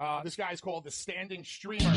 Uh, this guy's called the Standing Streamer.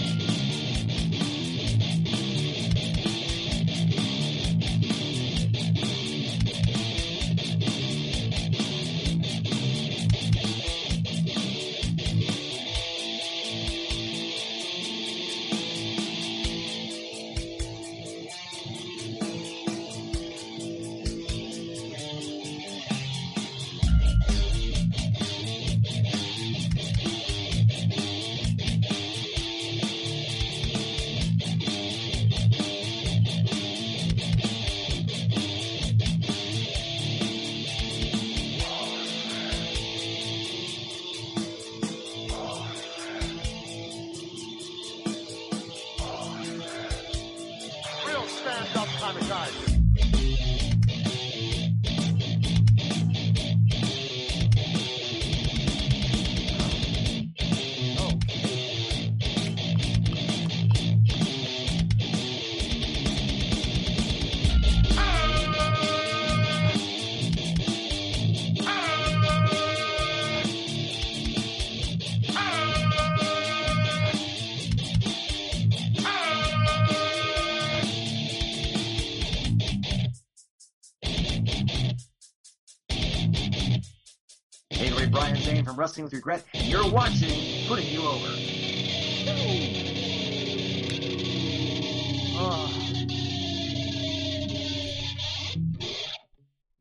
Zane with Regret, and you're watching Putting You Over.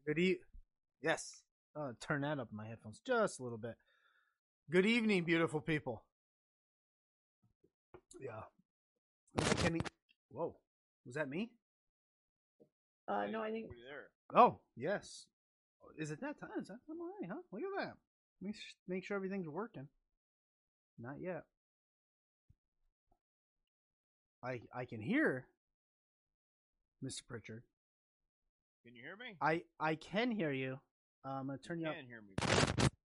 Good e- Yes. Uh, turn that up in my headphones just a little bit. Good evening, beautiful people. Yeah. I can e- Whoa. Was that me? Uh, no, I think Oh, yes. Is it that time? Is that time already, huh? Look at that. Make, s- make sure everything's working. Not yet. I I can hear Mr. Prichard. Can you hear me? I I can hear you. Uh, I'm gonna turn You you up. can hear me.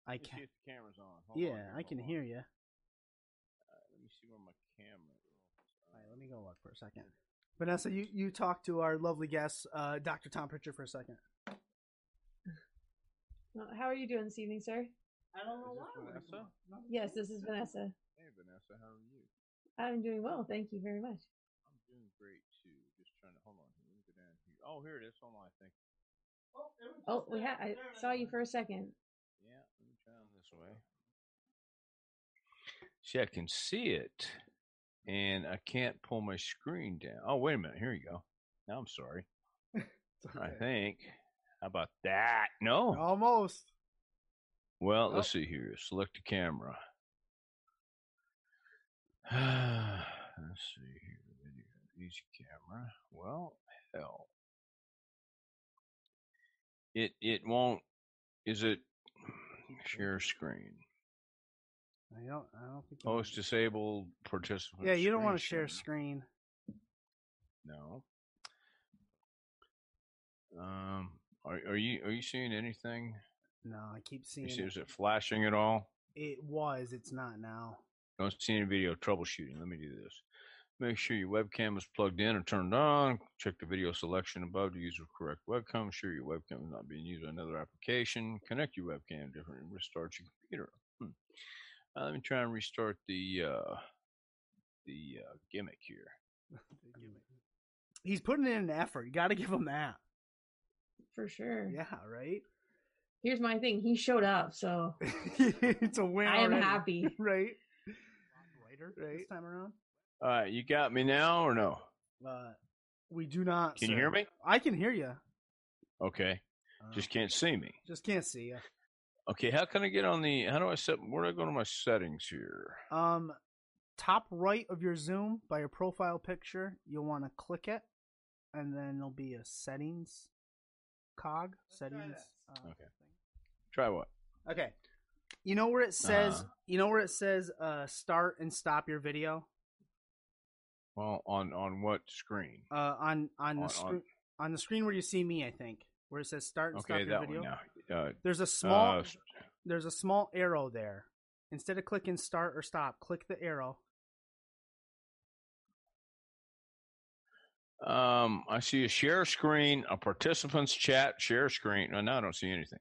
I Let me can. see if the camera's on. Hold on Yeah, here, I can on. hear you. Uh, let me see where my camera is. All right, let me go look for a second. Vanessa, you, you talk to our lovely guest, uh, Dr. Tom Prichard, for a second. How are you doing this evening, sir? I don't Is this Vanessa? Yes, this is Vanessa. Hey, Vanessa, how are you? I'm doing well, thank you very much. I'm doing great too. Just trying to hold on. Let me go down here. Oh, here it is. Hold on, I think. Oh, we oh, had I saw you for a second. Yeah, let me try them this way. See, I can see it, and I can't pull my screen down. Oh, wait a minute. Here you go. Now I'm sorry. I think. How about that? No. Almost. Well, Oh. let's see here. Select the camera. let's see here. Video. Easy camera. Well, hell. It it won't. Is it share screen? I don't, I don't think. Host disabled participant. yeah, you don't want to share screen. No. Um. Are are you are you seeing anything? No, I keep seeing You see, it. is it flashing at all? It was. It's not now. Don't see any video troubleshooting. Let me do this. Make sure your webcam is plugged in or turned on. Check the video selection above to use the correct webcam. Ensure your webcam is not being used on another application. Connect your webcam different and restart your computer. Hmm. Uh, let me try and restart the uh, the uh, gimmick here. Gimmick. He's putting in an effort. You got to give him that. For sure. Yeah, right. Here's my thing. He showed up, so it's a win. I am already. happy. right. Writer Right. this time around. All right, you got me now or no? Uh, we do not. Can you hear me? I can hear you. Okay, just can't see me. Just can't see you. Okay, how can I get on the? How do I set? Where do I go to my settings here? Um, top right of your Zoom by your profile picture, you'll want to click it, and then there'll be a settings cog. Settings. Uh, Okay. Try what? okay. You know where it says. Uh-huh. You know where it says. Uh, start and stop your video. Well, on on what screen? Uh, on on the On- on- screen on the screen where you see me, I think, where it says start and Okay, stop your that video. Uh, There's a small. uh, there's a small arrow there. Instead of clicking start or stop, click the arrow. Um, I see a share screen, a participants chat, share screen. No, now I don't see anything.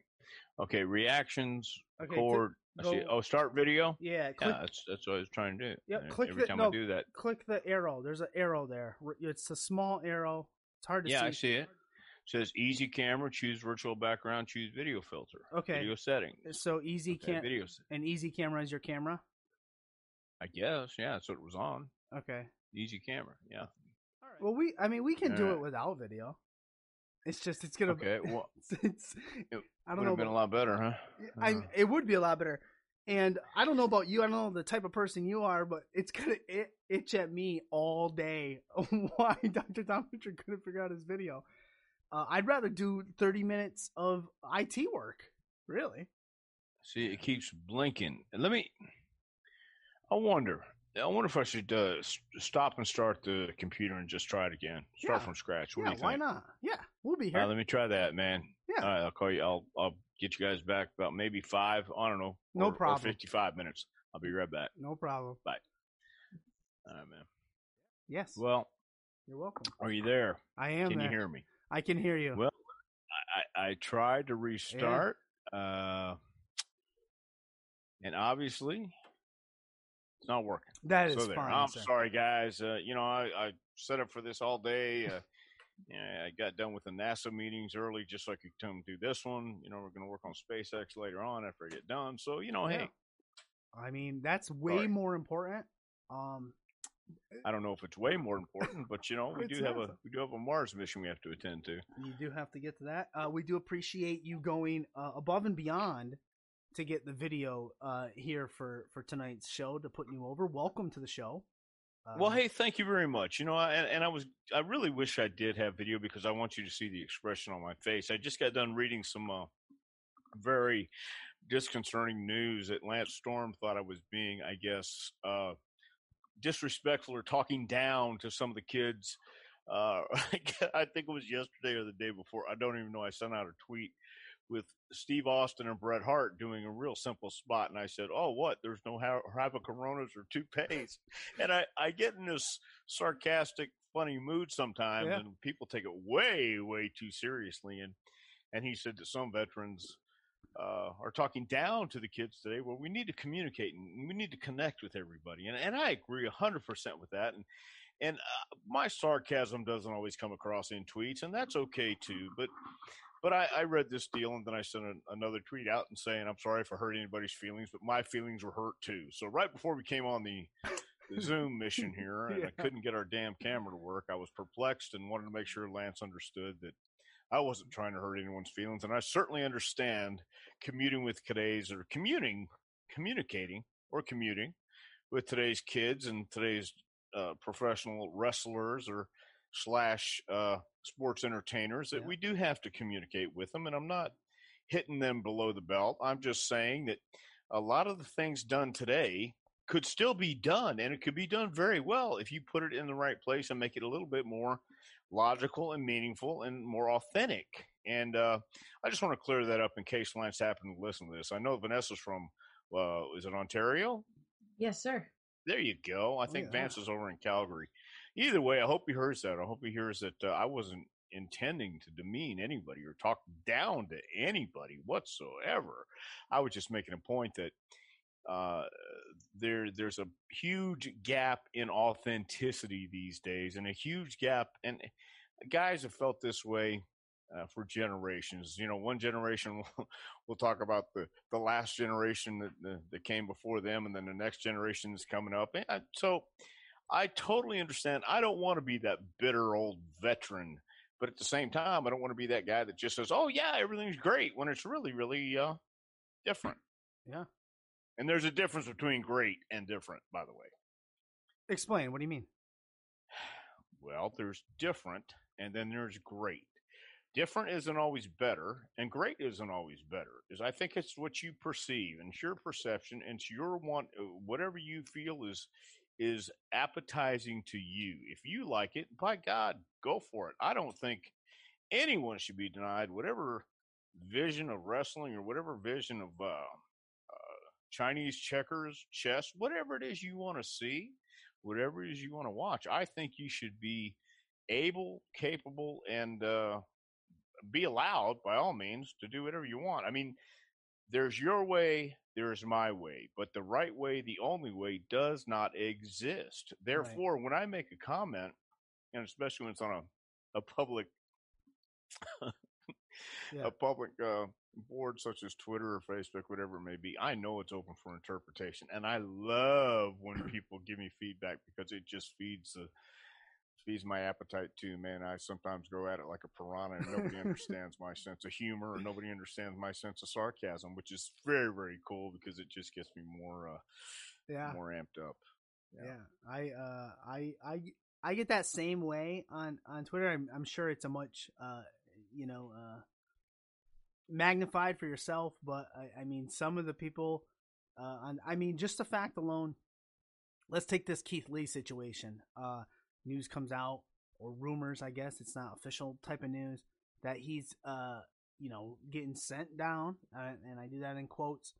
Okay, reactions, Okay. I see. Oh, start video. Yeah, click Yeah, that's that's what I was trying to do. Yeah, click every the- time no, I do that. click the arrow. There's an arrow there. It's a small arrow. It's hard to Yeah, see. Yeah, I see it. says easy camera, choose virtual background, choose video filter. Okay. Video settings. So easy Okay, cam video. se- an easy camera is your camera. I guess. Yeah, that's what it was on. Okay. Easy camera. Yeah. All right. Well, we I mean we can do it without video. It's just it's gonna Okay. Well, it's, it's it I don't would know have been a lot better, huh? I it would be a lot better. And I don't know about you. I don't know the type of person you are, but it's gonna it, itch at me all day why Dr. Tom Prichard couldn't figure out his video. Uh, I'd rather do 30 minutes of IT work. Really? See, it keeps blinking. Let me. I wonder. I wonder if I should uh, stop and start the computer and just try it again. Start Yeah. from scratch. What yeah. do you Why not? Yeah, we'll be here. right, let me try that, man. Yeah. All right, I'll call you. I'll I'll get you guys back about maybe five. I don't know. No or- or problem. Fifty-five minutes. I'll be right back. no problem. Bye. All right, man. Yes. Well, you're welcome. are you there? I am Can there. you hear me? I can hear you. Well, I, I tried to restart, uh, and obviously not working. that is so there. fine. I'm sir. sorry, guys. Uh, you know, I, I set up for this all day. Uh, yeah, I got done with the NASA meetings early just so I could come do this one. You know, we're going to work on SpaceX later on after I get done. So, you know, Yeah. hey, I mean, that's way Sorry. more important. Um, I don't know if it's way more important, but you know, we do have a we do have a Mars mission we have to attend to. you do have to get to that. Uh, we do appreciate you going uh, above and beyond to get the video uh, here for for tonight's show to put you over. Welcome to the show. Uh, Well, hey, thank you very much. You know, I, and, and I was I really wish I did have video because I want you to see the expression on my face. I just got done reading some uh, very disconcerting news that Lance Storm thought I was being, I guess, uh, disrespectful or talking down to some of the kids. Uh, I think it was yesterday or the day before. I don't even know. I sent out a tweet with Steve Austin and Bret Hart doing a real simple spot, and I said, "Oh, what? There's no half a Coronas or toupees," and I I get in this sarcastic, funny mood sometimes, Yeah. and people take it way, way too seriously. And and he said that some veterans uh, are talking down to the kids today. Well, we need to communicate and we need to connect with everybody, and and I agree hundred percent with that. And and uh, my sarcasm doesn't always come across in tweets, and that's okay too. But but I, I read this deal, and then I sent an, another tweet out and saying I'm sorry if I hurt anybody's feelings, but my feelings were hurt too. So right before we came on the the Zoom mission here, and Yeah. I couldn't get our damn camera to work. I was perplexed and wanted to make sure Lance understood that I wasn't trying to hurt anyone's feelings, and I certainly understand commuting with today's or commuting, communicating or commuting with today's kids and today's uh, professional wrestlers or slash uh, sports entertainers that Yeah. we do have to communicate with them, and I'm not hitting them below the belt. I'm just saying that a lot of the things done today could still be done, and it could be done very well if you put it in the right place and make it a little bit more logical and meaningful and more authentic. And uh, I just want to clear that up in case Lance happened to listen to this. I know Vanessa's from, uh, is it Ontario? Yes, sir. There you go. I think yeah. Vance is over in Calgary. Either way, I hope he hears that. I hope he hears that uh, I wasn't intending to demean anybody or talk down to anybody whatsoever. I was just making a point that uh, there there's a huge gap in authenticity these days, and a huge gap. And guys have felt this way uh, for generations. You know, one generation will, will talk about the, the last generation that, that that came before them, and then the next generation is coming up. And I, so, I totally understand. I don't want to be that bitter old veteran, but at the same time, I don't want to be that guy that just says, "Oh yeah, everything's great," when it's really, really uh, different. Yeah. And there's a difference between great and different, by the way. Explain. What do you mean? Well, there's different and then there's great. Different isn't always better, and great isn't always better. Is I think it's what you perceive and it's your perception and it's your want uh, whatever you feel is is appetizing to you. If you like it, by God, go for it. I don't think anyone should be denied whatever vision of wrestling or whatever vision of uh, uh, Chinese checkers, chess, whatever it is you want to see, whatever it is you want to watch. I think you should be able, capable, and uh, be allowed, by all means, to do whatever you want. I mean, there's your way, there's my way, but the right way, the only way, does not exist. Therefore, when I make a comment, and especially when it's on a, a public Yeah. a public uh, board such as Twitter or Facebook, whatever it may be, I know it's open for interpretation, and I love when people give me feedback because it just feeds the feeds my appetite too. Man, I sometimes go at it like a piranha, and nobody understands my sense of humor, or nobody understands my sense of sarcasm, which is very very cool because it just gets me more uh, Yeah. more amped up. Yeah, I, uh, I, I, I get that same way on on Twitter. I'm, I'm sure it's a much, uh, you know, uh, magnified for yourself, but I, I mean, some of the people, uh, on, I mean, just the fact alone. Let's take this Keith Lee situation. Uh, news comes out, or rumors, I guess it's not official type of news that he's, uh, you know, getting sent down, uh, and I do that in quotes,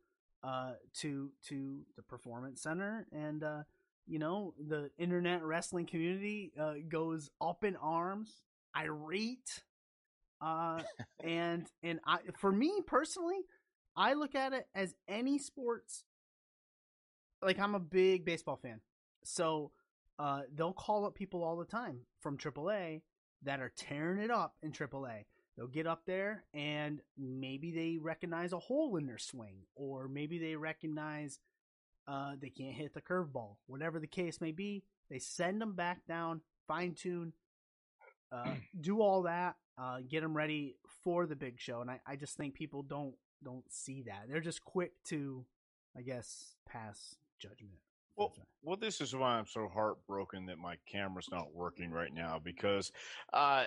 uh, to to the performance center, and uh, you know the internet wrestling community uh, goes up in arms irate uh and and i for me personally i look at it as any sports like i'm a big baseball fan. So uh they'll call up people all the time from aaa that are tearing it up in aaa they'll get up there and maybe they recognize a hole in their swing or maybe they recognize uh, they can't hit the curveball. Whatever the case may be, they send them back down, fine tune, uh, do all that, uh, get them ready for the big show. And I, I just think people don't don't see that. They're just quick to, I guess, pass judgment. Well, well, this is why I'm so heartbroken that my camera's not working right now because uh,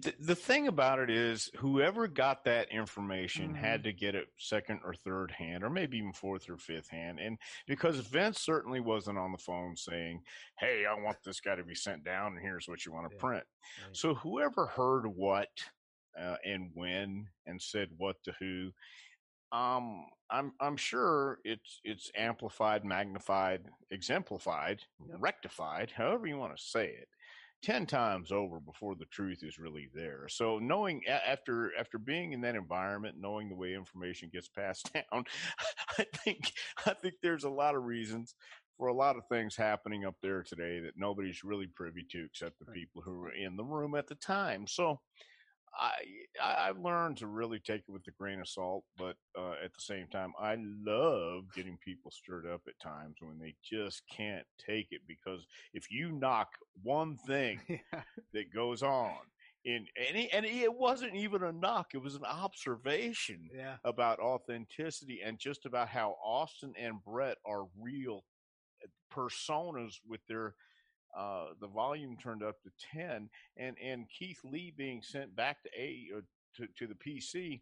the, the thing about it is, whoever got that information had to get it second or third hand, or maybe even fourth or fifth hand. And because Vince certainly wasn't on the phone saying, Hey, I want this guy to be sent down, and here's what you want to Yeah. print. Right. So, whoever heard what uh, and when and said what to who, um, I'm I'm sure it's it's amplified, magnified, exemplified, Yep. rectified, however you want to say it, ten times over before the truth is really there. So knowing after after being in that environment, knowing the way information gets passed down, I think I think there's a lot of reasons for a lot of things happening up there today that nobody's really privy to except the people who were in the room at the time. So I I- I've learned to really take it with a grain of salt, but uh, at the same time, I love getting people stirred up at times when they just can't take it because if you knock one thing yeah. that goes on in any and it wasn't even a knock, it was an observation yeah. about authenticity and just about how Austin and Bret are real uh, personas with their uh the volume turned up to 10 and and Keith Lee being sent back to A or to, to the PC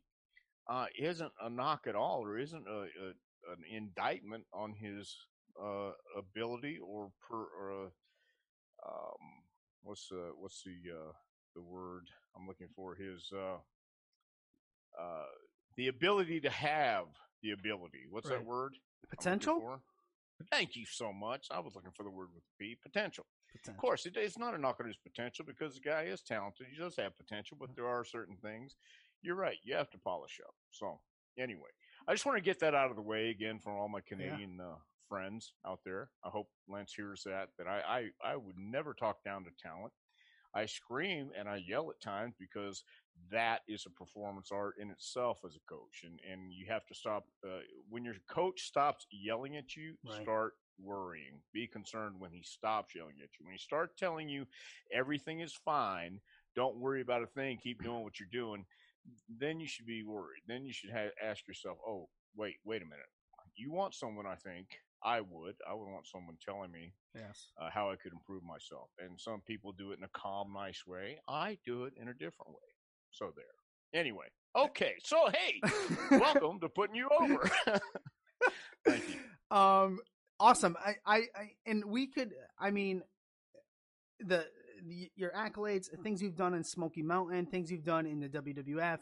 uh isn't a knock at all or isn't a, a an indictment on his uh ability or per or uh, um what's uh what's the uh the word I'm looking for his uh uh the ability to have the ability. What's Right. that word? Potential. Thank you so much. I was looking for the word with P. Potential. Potential. Of course, it, it's not a knock on his potential because the guy is talented. He does have potential, Mm-hmm. but there are certain things. You're right. You have to polish up. So, anyway, I just want to get that out of the way again for all my Canadian uh, friends out there. I hope Lance hears that. That I, I I would never talk down to talent. I scream and I yell at times because that is a performance art in itself as a coach, and and you have to stop uh, when your coach stops yelling at you. Right. Start worrying. Be concerned when he stops yelling at you. When he starts telling you everything is fine, don't worry about a thing. Keep doing what you're doing. Then you should be worried. Then you should ha- ask yourself, "Oh, wait, wait a minute. You want someone? I think I would. I would want someone telling me Yes. uh, how I could improve myself. And some people do it in a calm, nice way. I do it in a different way. So there. Anyway, okay. So hey, welcome to putting you over. Thank you. Um, awesome. I, I, I, and we could. I mean, the, the your accolades, things you've done in Smoky Mountain, things you've done in the WWF.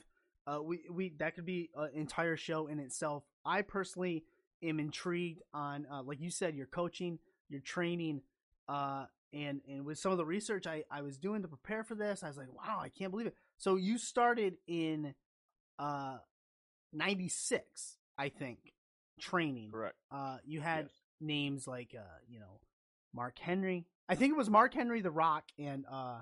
Uh, we we that could be an entire show in itself. I personally am intrigued on, uh, like you said, your coaching, your training, uh, and and with some of the research I I was doing to prepare for this, I was like, wow, I can't believe it. So you started in, uh, '96 I think, training. Correct. Uh, you had Yes. Names like uh, you know, Mark Henry. I think it was Mark Henry, The Rock, and uh,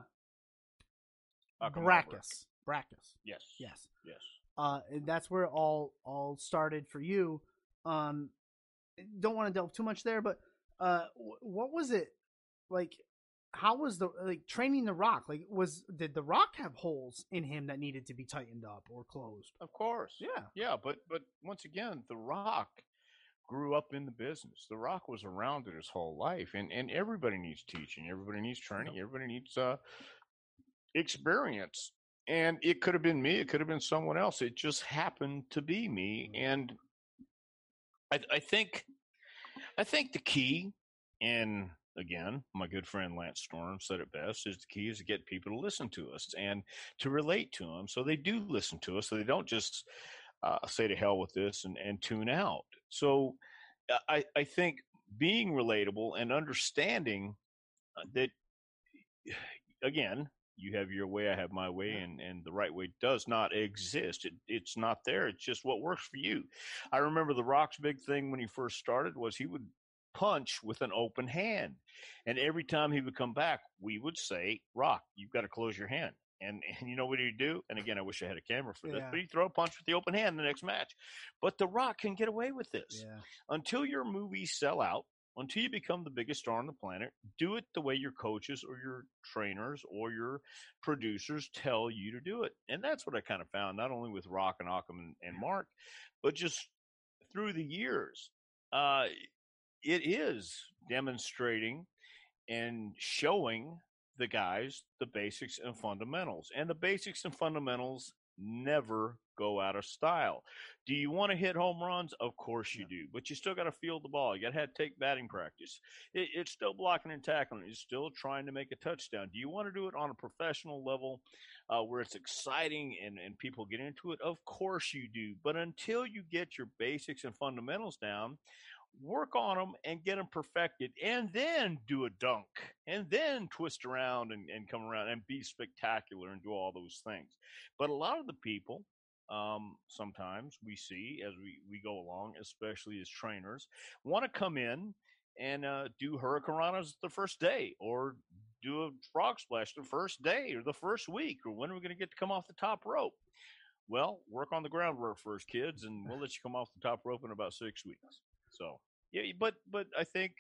Brakkus. Brakkus. Yes. Yes. Yes. Uh, and that's where it all all started for you. Um, don't want to delve too much there, but uh, wh- what was it like? How was the like training the Rock? Like, was did the Rock have holes in him that needed to be tightened up or closed? Of course. Yeah. Yeah, but but once again, The Rock grew up in the business. The Rock was around it his whole life, and and everybody needs teaching. Everybody needs training. Everybody needs uh, experience. And it could have been me. It could have been someone else. It just happened to be me. And I, I think, I think the key, and again, my good friend Lance Storm said it best: is the key is to get people to listen to us and to relate to them, so they do listen to us, so they don't just uh, say to hell with this and, and tune out. So uh, I, I think being relatable and understanding uh, that, again, you have your way, I have my way, and, and the right way does not exist. It, it's not there. It's just what works for you. I remember The Rock's big thing when he first started was he would punch with an open hand. And every time he would come back, we would say, Rock, you've got to close your hand. And, and you know what he'd do? And again, I wish I had a camera for this, but he'd throw a punch with the open hand in the next match. But The Rock can get away with this. Yeah. Until your movies sell out, until you become the biggest star on the planet, do it the way your coaches or your trainers or your producers tell you to do it. And that's what I kind of found, not only with Rock and Achim and, and Mark, but just through the years. Uh, it is demonstrating and showing the guys the basics and fundamentals. And the basics and fundamentals never go out of style. Do you want to hit home runs? Of course you do, but you still got to field the ball. You got to have take batting practice. It, it's still blocking and tackling. It's still trying to make a touchdown. Do you want to do it on a professional level uh, where it's exciting and, and people get into it? Of course you do. But until you get your basics and fundamentals down, work on them and get them perfected and then do a dunk and then twist around and, and come around and be spectacular and do all those things. But a lot of the people um, sometimes we see as we, we go along especially as trainers want to come in and uh, do hurricanranas the first day or do a frog splash the first day or the first week or when are we going to get to come off the top rope? Well work on the groundwork first kids and we'll let you come off the top rope in about six weeks so yeah, but but I think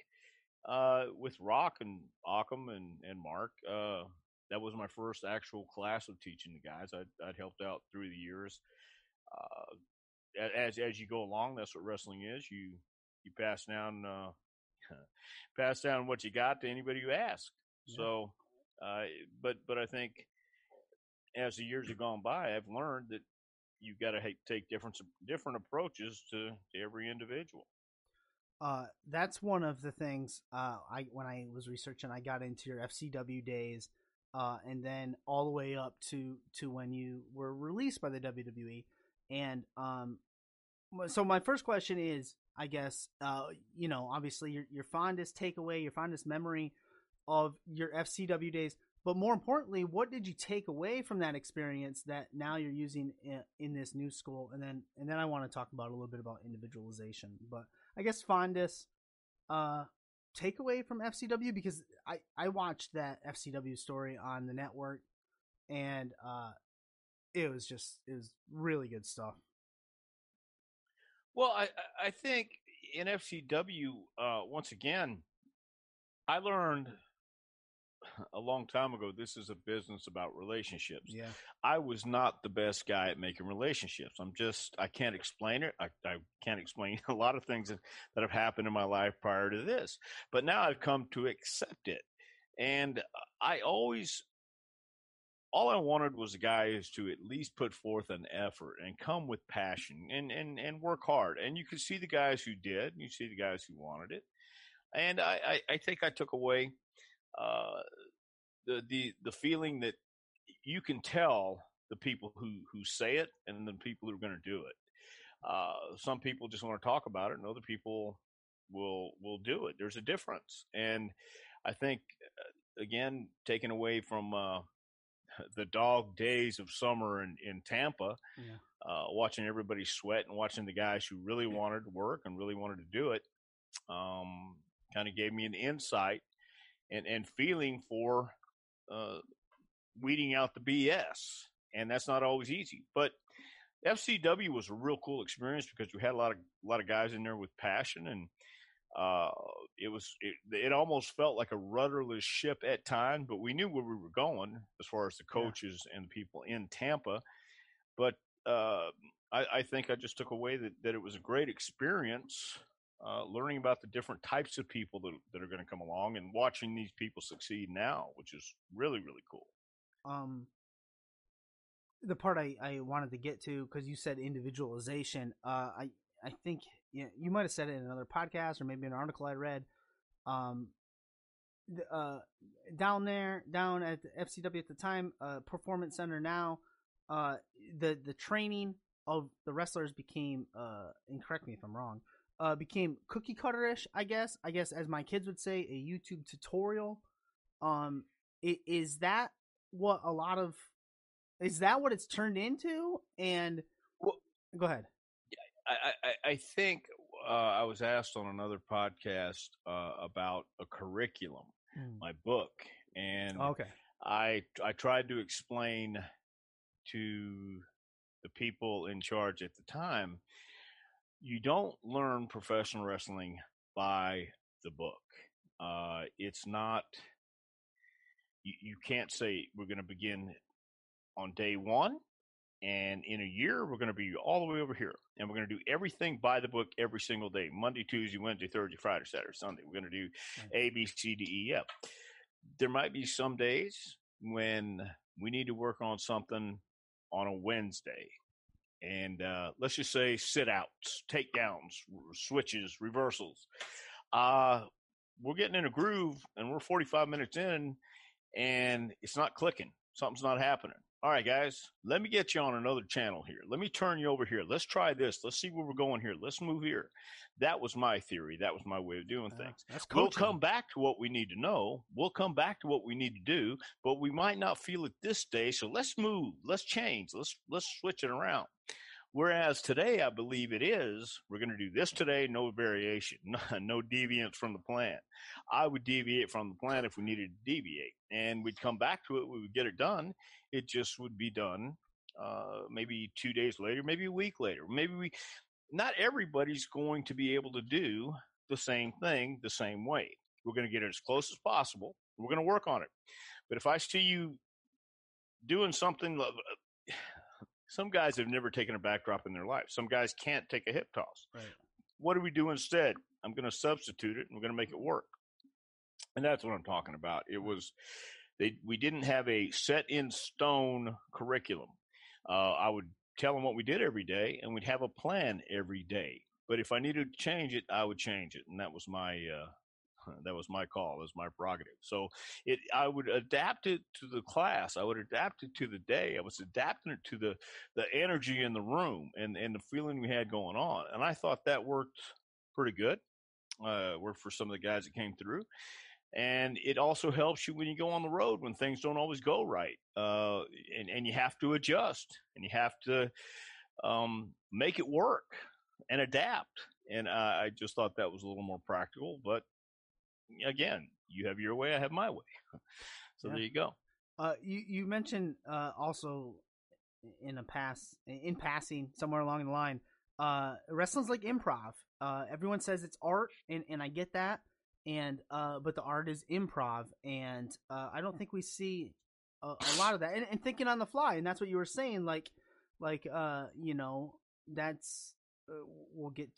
uh, with Rock and Achim and and Mark, uh, that was my first actual class of teaching the guys. I'd, I'd helped out through the years. Uh, as as you go along, that's what wrestling is. You you pass down uh, pass down what you got to anybody you ask. So, uh, but but I think as the years have gone by, I've learned that you've got to take different different approaches to, to every individual. Uh, that's one of the things uh, I when I was researching, I got into your FCW days, uh, and then all the way up to to when you were released by the WWE. And um, so my first question is, I guess, uh, you know, obviously your your fondest takeaway, your fondest memory of your FCW days, but more importantly, what did you take away from that experience that now you're using in, in this new school? And then and then I want to talk about a little bit about individualization, but I guess fondest uh takeaway from FCW because I I watched that FCW story on the network and uh it was just it was really good stuff. Well, I I think in FCW, uh, once again, I learned a long time ago. This is a business about relationships. Yeah. I was not the best guy at making relationships. I'm just I can't explain it. I, I can't explain a lot of things that, that have happened in my life prior to this. But now I've come to accept it. And I always all I wanted was a guy is to at least put forth an effort and come with passion and, and, and work hard. And you could see the guys who did, and you see the guys who wanted it. And I, I, I think I took away uh, the, the the feeling that you can tell the people who, who say it and the people who are going to do it. Uh, some people just want to talk about it, and other people will will do it. There's a difference, and I think uh, again, taken away from uh, the dog days of summer in, in Tampa, Yeah. uh, watching everybody sweat and watching the guys who really wanted to work and really wanted to do it, um, kind of gave me an insight and, and feeling for uh, weeding out the BS. And that's not always easy. But FCW was a real cool experience because we had a lot of a lot of guys in there with passion and uh, it was it, it almost felt like a rudderless ship at times, but we knew where we were going as far as the Yeah. coaches and the people in Tampa. But uh, I, I think I just took away that, that it was a great experience, uh, learning about the different types of people that, that are going to come along and watching these people succeed now, which is really really cool. um the part I, I wanted to get to because you said individualization uh i i think yeah, you might have said it in another podcast or maybe an article i read um the, uh down there down at the fcw at the time uh performance center now uh the the training of the wrestlers became uh and correct me if i'm wrong uh became cookie cutterish i guess i guess as my kids would say a youtube tutorial. Um i- is that what a lot of is that what it's turned into? And Well- go ahead. I, I, I think uh, I was asked on another podcast uh, about a curriculum, my book, and okay. I I tried to explain to the people in charge at the time, you don't learn professional wrestling by the book. Uh, it's not. You, you can't say we're going to begin on day one, and in a year we're going to be all the way over here, and we're going to do everything by the book every single day: Monday, Tuesday, Wednesday, Thursday, Friday, Saturday, Sunday. We're going to do A, B, C, D, E, F. There might be some days when we need to work on something on a Wednesday. And uh, let's just say sit outs, takedowns, switches, reversals. Uh, we're getting in a groove and we're 45 minutes in and it's not clicking. Something's not happening. All right, guys, let me get you on another channel here. Let me turn you over here. Let's try this. Let's see where we're going here. Let's move here. That was my theory. That was my way of doing Yeah, things. that's We'll come back to what we need to know. We'll come back to what we need to do, but we might not feel it this day. So let's move. Let's change. Let's let's switch it around. Whereas today, I believe it is we're going to do this today, no variation, no, deviance from the plan. I would deviate from the plan if we needed to deviate, and we'd come back to it. We would get it done. It just would be done uh, maybe two days later, maybe a week later. Maybe we. Not everybody's going to be able to do the same thing the same way. We're going to get it as close as possible. We're going to work on it. But if I see you doing something, lo- some guys have never taken a backdrop in their life. Some guys can't take a hip toss. Right. What do we do instead? I'm going to substitute it and we're going to make it work. And that's what I'm talking about. It was they we didn't have a set in stone curriculum. Uh, I would tell them what we did every day, and we'd have a plan every day. But if I needed to change it, I would change it, and that was my uh, that was my call, that was my prerogative. So it I would adapt it to the class, I would adapt it to the day, I was adapting it to the the energy in the room and and the feeling we had going on, and I thought that worked pretty good. Uh, worked for some of the guys that came through. And it also helps you when you go on the road when things don't always go right, uh, and and you have to adjust and you have to um, make it work and adapt. And I, I just thought that was a little more practical. But again, you have your way, I have my way. so Yeah. there you go. Uh, you you mentioned uh, also in a pass in passing somewhere along the line, uh, wrestling's like improv. Uh, everyone says it's art, and, and I get that, and uh, but the art is improv, and uh, I don't think we see a, a lot of that. And, and thinking on the fly, and that's what you were saying, like like uh, you know that's uh, we'll get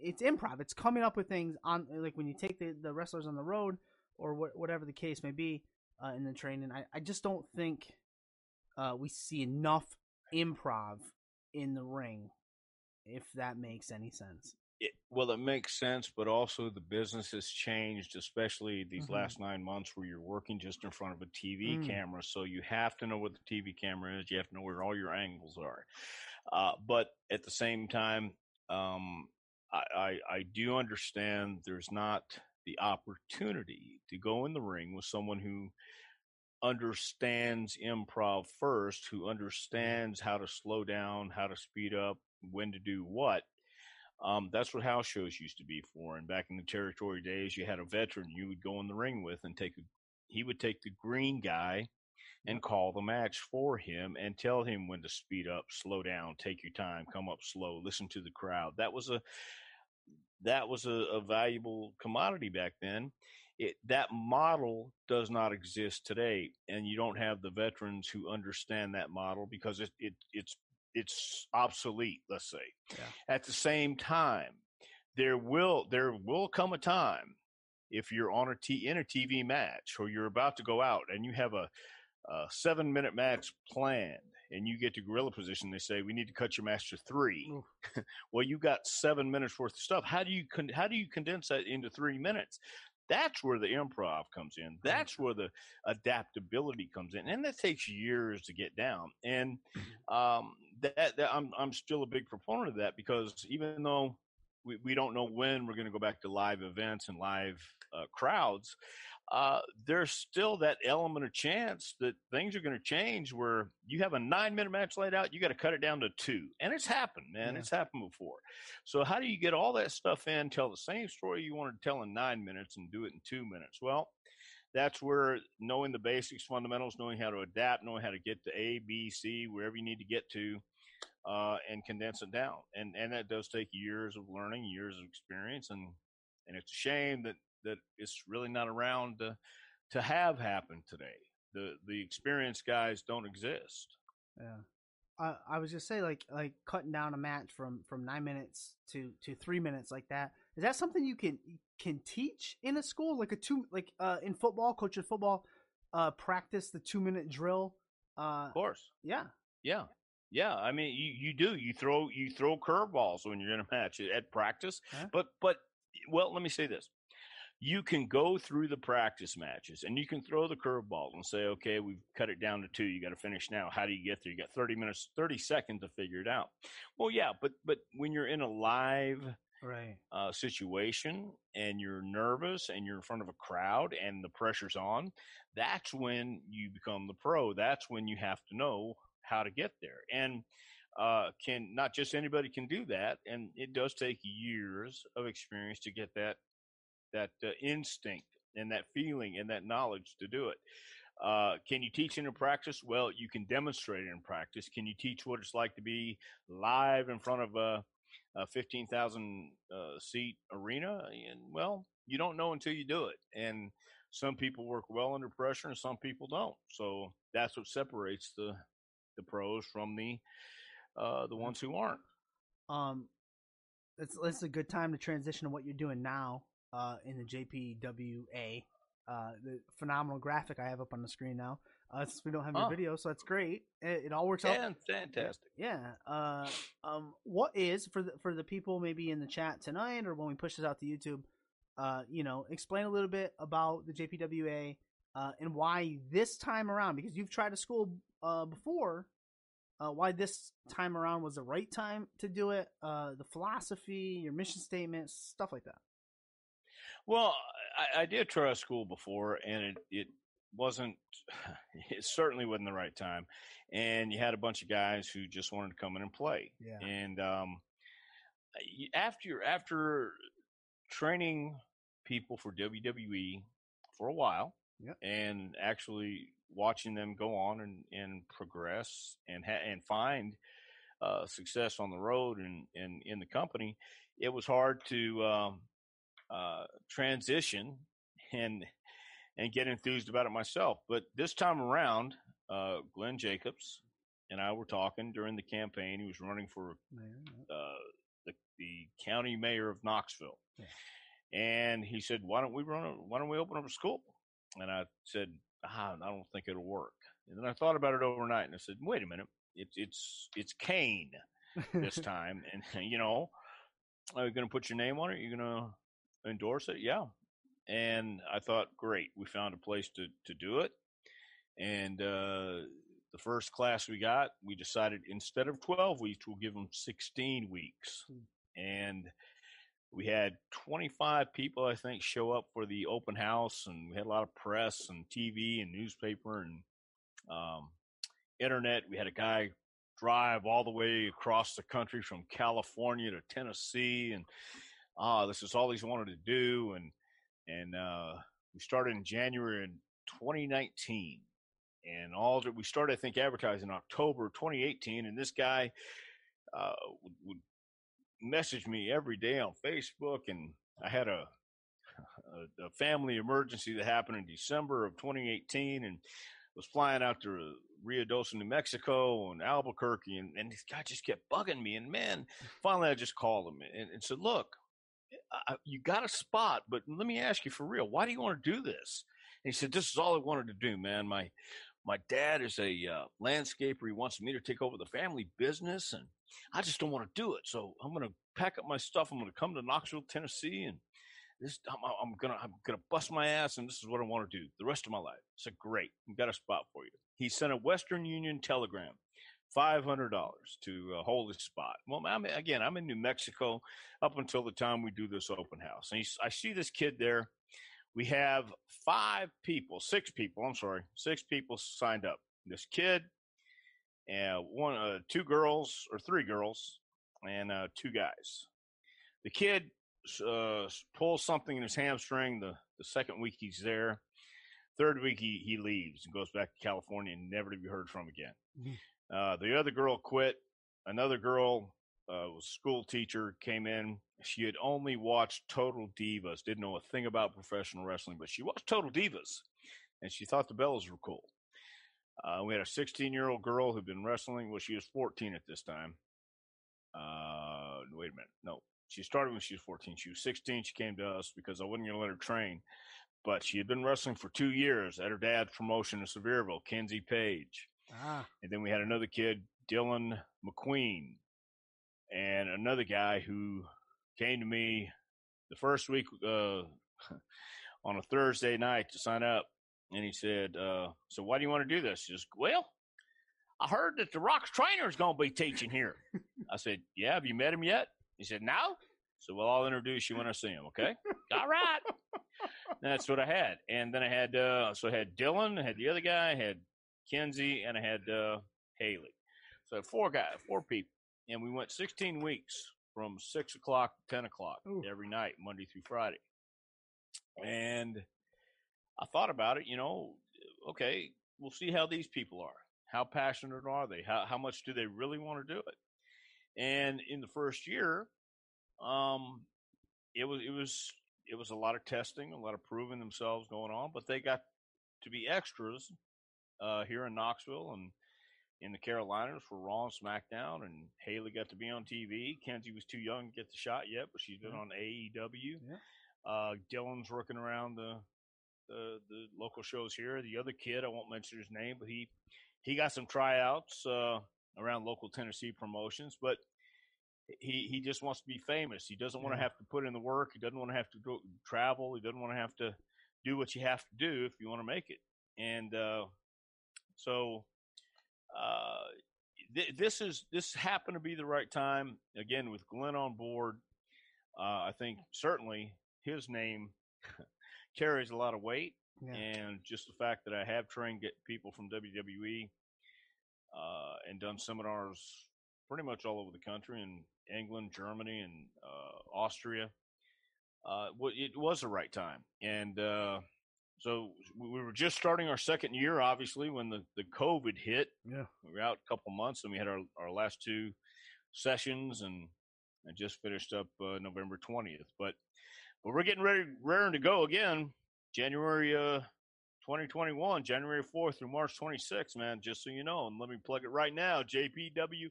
it's improv. It's coming up with things on like when you take the, the wrestlers on the road or wh- whatever the case may be uh, in the training. I, I just don't think uh, we see enough improv in the ring, if that makes any sense. It, well, it makes sense, but also the business has changed, especially these Mhm. last nine months where you're working just in front of a TV Mm. camera. So you have to know what the TV camera is. You have to know where all your angles are. Uh, but at the same time, um, I, I, I do understand there's not the opportunity to go in the ring with someone who understands improv first, who understands how to slow down, how to speed up, when to do what. Um, that's what house shows used to be for. And back in the territory days, you had a veteran you would go in the ring with and take a, he would take the green guy and call the match for him and tell him when to speed up, slow down, take your time, come up slow, listen to the crowd. That was a that was a, a valuable commodity back then. It, that model does not exist today, and you don't have the veterans who understand that model because it, it it's it's obsolete. Let's say. Yeah. At the same time, there will there will come a time if you're on a t in a TV match or you're about to go out and you have a, a seven minute match planned and you get to gorilla position, they say we need to cut your match to three. well, you got seven minutes worth of stuff. How do you con- how do you condense that into three minutes? That's where the improv comes in. That's where the adaptability comes in, and that takes years to get down. And um, that, that I'm I'm still a big proponent of that because even though we, we don't know when we're going to go back to live events and live uh, crowds, uh, there's still that element of chance that things are going to change where you have a nine minute match laid out, you got to cut it down to two. And it's happened, man. Yeah. It's happened before. So, how do you get all that stuff in, tell the same story you wanted to tell in nine minutes and do it in two minutes? Well, that's where knowing the basics, fundamentals, knowing how to adapt, knowing how to get to A, B, C, wherever you need to get to, uh, and condense it down. And and that does take years of learning, years of experience, and and it's a shame that that it's really not around to to have happen today. The the experienced guys don't exist. Yeah. I I was just say like like cutting down a match from from nine minutes to to three minutes like that. Is that something you can can teach in a school like a two like uh in football, coach of football, uh practice the two minute drill. Uh Of course. yeah. Yeah. Yeah, I mean, you, you do. You throw you throw curveballs when you're in a match at practice. Yeah. But but well, let me say this: you can go through the practice matches and you can throw the curveball and say, okay, we've cut it down to two. You got to finish now. How do you get there? You got 30 minutes, 30 seconds to figure it out. Well, yeah, but but when you're in a live Right. uh, situation and you're nervous and you're in front of a crowd and the pressure's on, that's when you become the pro. That's when you have to know how to get there. And uh, can not just anybody can do that, and it does take years of experience to get that that uh, instinct and that feeling and that knowledge to do it. Uh, can you teach it in practice? Well, you can demonstrate it in practice. Can you teach what it's like to be live in front of a, a 15,000 uh, seat arena? And well, you don't know until you do it. And some people work well under pressure and some people don't. So that's what separates the the pros from the uh, the ones who aren't. Um, it's it's a good time to transition to what you're doing now. Uh, in the JPWA, uh, the phenomenal graphic I have up on the screen now. Uh, since we don't have your Oh. video, so that's great. It, it all works out. Fan- fantastic. Yeah. Uh, um, what is for the for the people maybe in the chat tonight or when we push this out to YouTube? Uh, you know, explain a little bit about the JPWA uh, and why this time around because you've tried a school uh before. Uh, why this time around was the right time to do it? Uh, the philosophy, your mission statement, stuff like that. Well, I, I did try a school before, and it it wasn't. It certainly wasn't the right time, and you had a bunch of guys who just wanted to come in and play. Yeah. And um, after after training people for WWE for a while, Yep. and actually watching them go on and, and progress and ha- and find uh, success on the road and, and in the company, it was hard to um, uh, transition and and get enthused about it myself. But this time around, uh, Glenn Jacobs and I were talking during the campaign. He was running for uh, the, the county mayor of Knoxville. And he said, "Why don't we run? A, why don't we open up a school?" And I said, ah, "I don't think it'll work." And then I thought about it overnight, and I said, "Wait a minute, it's it's it's Kane this time, and you know, are you going to put your name on it? You're going to endorse it? Yeah." And I thought, great, we found a place to to do it. And uh, the first class we got, we decided instead of 12 weeks, we'll give them 16 weeks. And we had 25 people, I think, show up for the open house, and we had a lot of press and TV and newspaper and um, internet. We had a guy drive all the way across the country from California to Tennessee, and ah, this is all he's wanted to do. And and uh, we started in January in 2019, and all we started, I think, advertising in October 2018. And this guy uh, would, would message me every day on Facebook, and I had a a, a family emergency that happened in December of 2018, and was flying out to Rio Ruidoso, New Mexico, and Albuquerque, and, and this guy just kept bugging me. And man, finally, I just called him and, and said, "Look, You got a spot, but let me ask you for real, why do you want to do this?" And he said, "This is all I wanted to do, man. My my dad is a uh, landscaper. He wants me to take over the family business, and I just don't want to do it. So I'm going to pack up my stuff. I'm going to come to Knoxville, Tennessee, and this I'm, I'm gonna I'm gonna bust my ass, and this is what I want to do the rest of my life. I said, great, we got a spot for you. He sent a Western Union telegram, five hundred dollars to uh, hold his spot. Well, I'm again, I'm in New Mexico up until the time we do this open house, and I see this kid there. We have five people, six people. I'm sorry, six people signed up. This kid, and one, uh, two girls or three girls, and uh, two guys. The kid uh, pulls something in his hamstring the, the second week he's there. Third week he, he leaves and goes back to California and never to be heard from again. Uh, the other girl quit. Another girl uh, was school teacher came in. She had only watched Total Divas, didn't know a thing about professional wrestling, but she watched Total Divas, and she thought the Bellas were cool. Uh, we had a 16 year old girl who'd been wrestling. Well, she was 14 at this time. Uh, wait a minute. No, she started when she was 14. She was 16. She came to us because I wasn't going to let her train. But she had been wrestling for two years at her dad's promotion in Sevierville, Kenzie Paige. Ah. And then we had another kid, Dylan McQueen, and another guy who came to me the first week uh, on a Thursday night to sign up. And he said, uh, So why do you want to do this? He says, Well, I heard that the Rock's trainer is going to be teaching here. I said, Yeah, have you met him yet? He said, No. So, well, I'll introduce you when I see him. Okay. All right. That's what I had. And then I had, uh, so I had Dylan, I had the other guy, I had Kenzie, and I had uh, Haley. So four guys, four people. And we went 16 weeks from six o'clock to 10 o'clock Ooh. every night, Monday through Friday. And I thought about it, you know, okay, we'll see how these people are. How passionate are they? How, how much do they really want to do it? And in the first year, um, it was it was it was a lot of testing, a lot of proving themselves going on, but they got to be extras uh, here in Knoxville and in the Carolinas for Raw and SmackDown, and Haley got to be on TV. Kenzie was too young to get the shot yet, but she's been yeah. on AEW. Yeah. Uh, Dylan's working around the, the, the local shows here. The other kid, I won't mention his name, but he he got some tryouts uh, around local Tennessee promotions, but he he just wants to be famous. He doesn't want to have to put in the work. He doesn't want to have to go, travel. He doesn't want to have to do what you have to do if you want to make it. And uh, so uh, th- this is this happened to be the right time again with Glenn on board. Uh, I think certainly his name carries a lot of weight, yeah. and just the fact that I have trained get people from WWE uh, and done seminars pretty much all over the country in England, Germany, and uh, Austria. Uh, it was the right time, and uh, so we were just starting our second year, obviously, when the, the COVID hit. Yeah, we were out a couple months, and we had our, our last two sessions, and and just finished up uh, November twentieth. But but we're getting ready, raring to go again. January uh, 2021, January 4th through March 26th, man, just so you know. And let me plug it right now JPW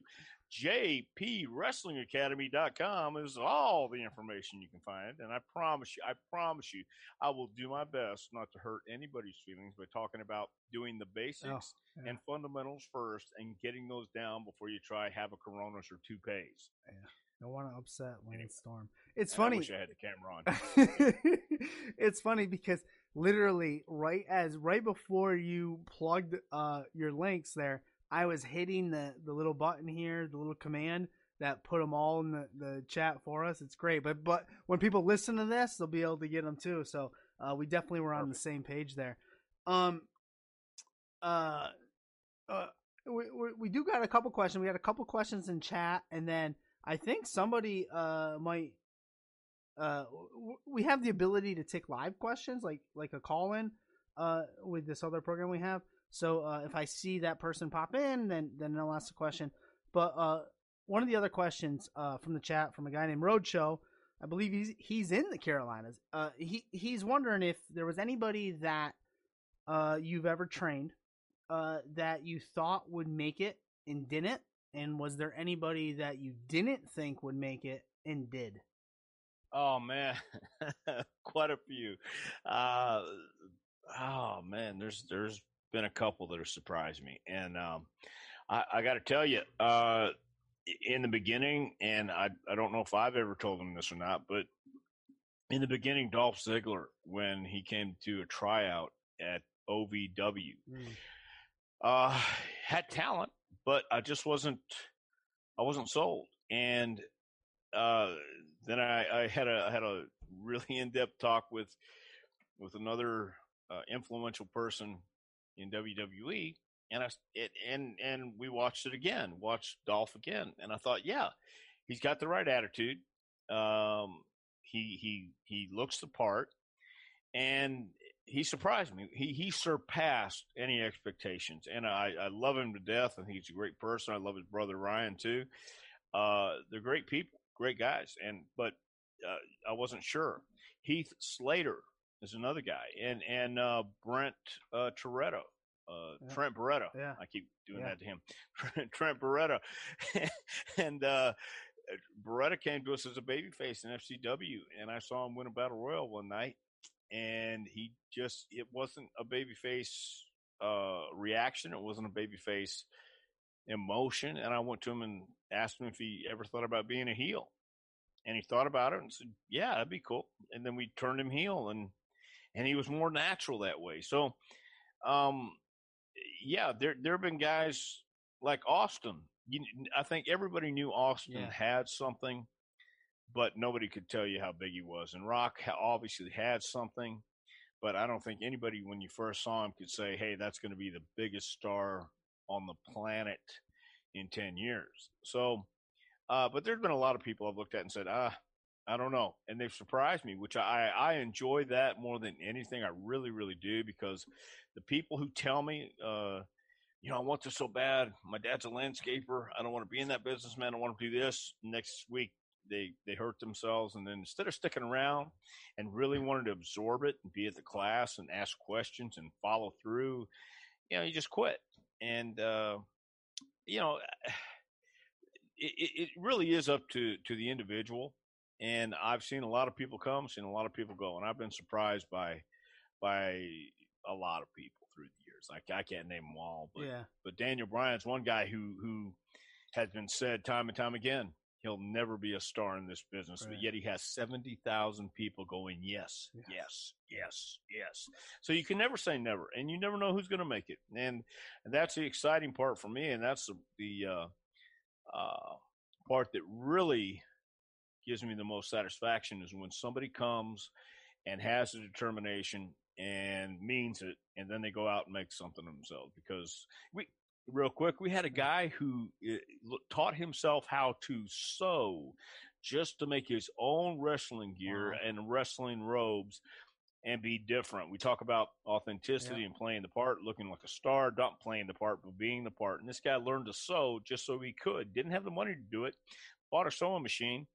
jpwrestlingacademy.com is all the information you can find and i promise you i promise you i will do my best not to hurt anybody's feelings by talking about doing the basics oh, yeah. and fundamentals first and getting those down before you try have a coronas or two pays yeah don't want to upset Lance anyway, Storm. It's funny. I wish I had the camera on. it's funny because literally right as right before you plugged uh, your links there, I was hitting the the little button here, the little command that put them all in the, the chat for us. It's great. But but when people listen to this, they'll be able to get them too. So uh, we definitely were on the same page there. Um, uh, uh, we, we we do got a couple questions. We got a couple questions in chat, and then I think somebody uh might uh w- we have the ability to take live questions like like a call in uh with this other program we have. So uh, if I see that person pop in, then then I'll ask the question. But uh, one of the other questions uh, from the chat from a guy named Roadshow, I believe he's he's in the Carolinas. Uh, he he's wondering if there was anybody that uh, you've ever trained uh, that you thought would make it and didn't, and was there anybody that you didn't think would make it and did? Oh man, quite a few. Oh man, there's there's been a couple that have surprised me, and um, I, I got to tell you, uh, in the beginning, and I I don't know if I've ever told him this or not, but in the beginning, Dolph Ziggler when he came to a tryout at OVW, uh, had talent, but I just wasn't I wasn't sold, and uh, then I, I had a I had a really in depth talk with with another uh, influential person in WWE, and I it, and and we watched it again, watched Dolph again, and I thought, yeah, he's got the right attitude. Um, he he he looks the part, and he surprised me. He he surpassed any expectations, and I I love him to death. I think he's a great person. I love his brother Ryan too. Uh, they're great people, great guys, and but uh, I wasn't sure. Heath Slater is another guy, and and uh, Brent uh, Toretto, uh, Yeah. Trent Beretta. Yeah. I keep doing Yeah. that to him. Trent Beretta, and uh, Beretta came to us as a babyface in FCW, and I saw him win a battle royal one night, and he just it wasn't a babyface uh, reaction. It wasn't a babyface emotion, and I went to him and asked him if he ever thought about being a heel, and he thought about it and said, "Yeah, that'd be cool." And then we turned him heel, and and he was more natural that way. So, um, yeah, there there have been guys like Austin. You, I think everybody knew Austin Yeah. had something, but nobody could tell you how big he was. And Rock obviously had something, but I don't think anybody, when you first saw him, could say, "Hey, that's going to be the biggest star on the planet in ten years." So, uh, but there's been a lot of people I've looked at and said, "Ah, I don't know," and they've surprised me, which I I enjoy that more than anything. I really, really do because the people who tell me, uh, you know, I want this so bad. My dad's a landscaper. I don't want to be in that business, man. I want to do this. Next week, they they hurt themselves, and then instead of sticking around and really wanting to absorb it and be at the class and ask questions and follow through, you know, you just quit. And uh, you know, it, it really is up to to the individual. And I've seen a lot of people come, seen a lot of people go, and I've been surprised by by a lot of people through the years. Like I can't name them all, but yeah, but Daniel Bryan's one guy who who has been said time and time again he'll never be a star in this business, Right. but yet he has seventy thousand people going yes, Yes. yes, yes, yes. So you can never say never, and you never know who's going to make it, and, and that's the exciting part for me, and that's the, the uh, uh, part that really gives me the most satisfaction is when somebody comes and has the determination and means it, and then they go out and make something of themselves. Because we, real quick, we had a guy who uh, taught himself how to sew just to make his own wrestling gear Wow. and wrestling robes and be different. We talk about authenticity Yeah. and playing the part, looking like a star, not playing the part, but being the part. And this guy learned to sew just so he could. Didn't have the money to do it. Bought a sewing machine,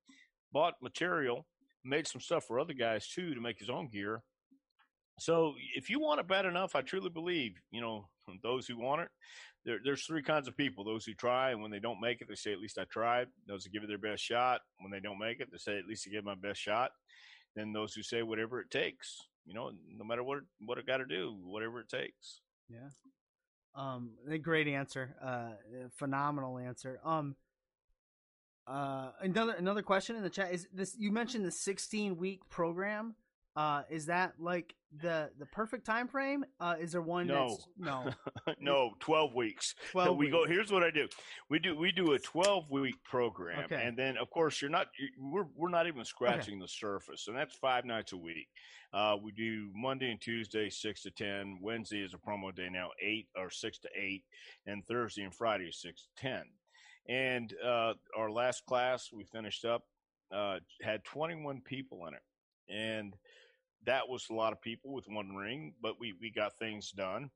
bought material, made some stuff for other guys too to make his own gear. So if you want it bad enough, I truly believe, you know, those who want it, there, there's three kinds of people. Those who try, and when they don't make it, they say, at least I tried. Those who give it their best shot. When they don't make it, they say, at least I gave my best shot. Then those who say, whatever it takes, you know, no matter what, what it got to do, whatever it takes. yeah. Um, great answer. Uh, phenomenal answer. Um, uh, another another question in the chat is this: you mentioned the 16 week program. Uh, is that like the the perfect time frame? Uh, is there one No. that's no no, twelve weeks. twelve? we go. Here's what I do. We do. We do a 12 week program, Okay. and then of course you're not. you we're we're not even scratching the surface, and that's five nights a week. Uh, we do Monday and Tuesday six to ten. Wednesday is a promo day now, eight or six to eight, and Thursday and Friday six to ten. And uh, our last class we finished up uh, had 21 people in it, and that was a lot of people with one ring, but we we got things done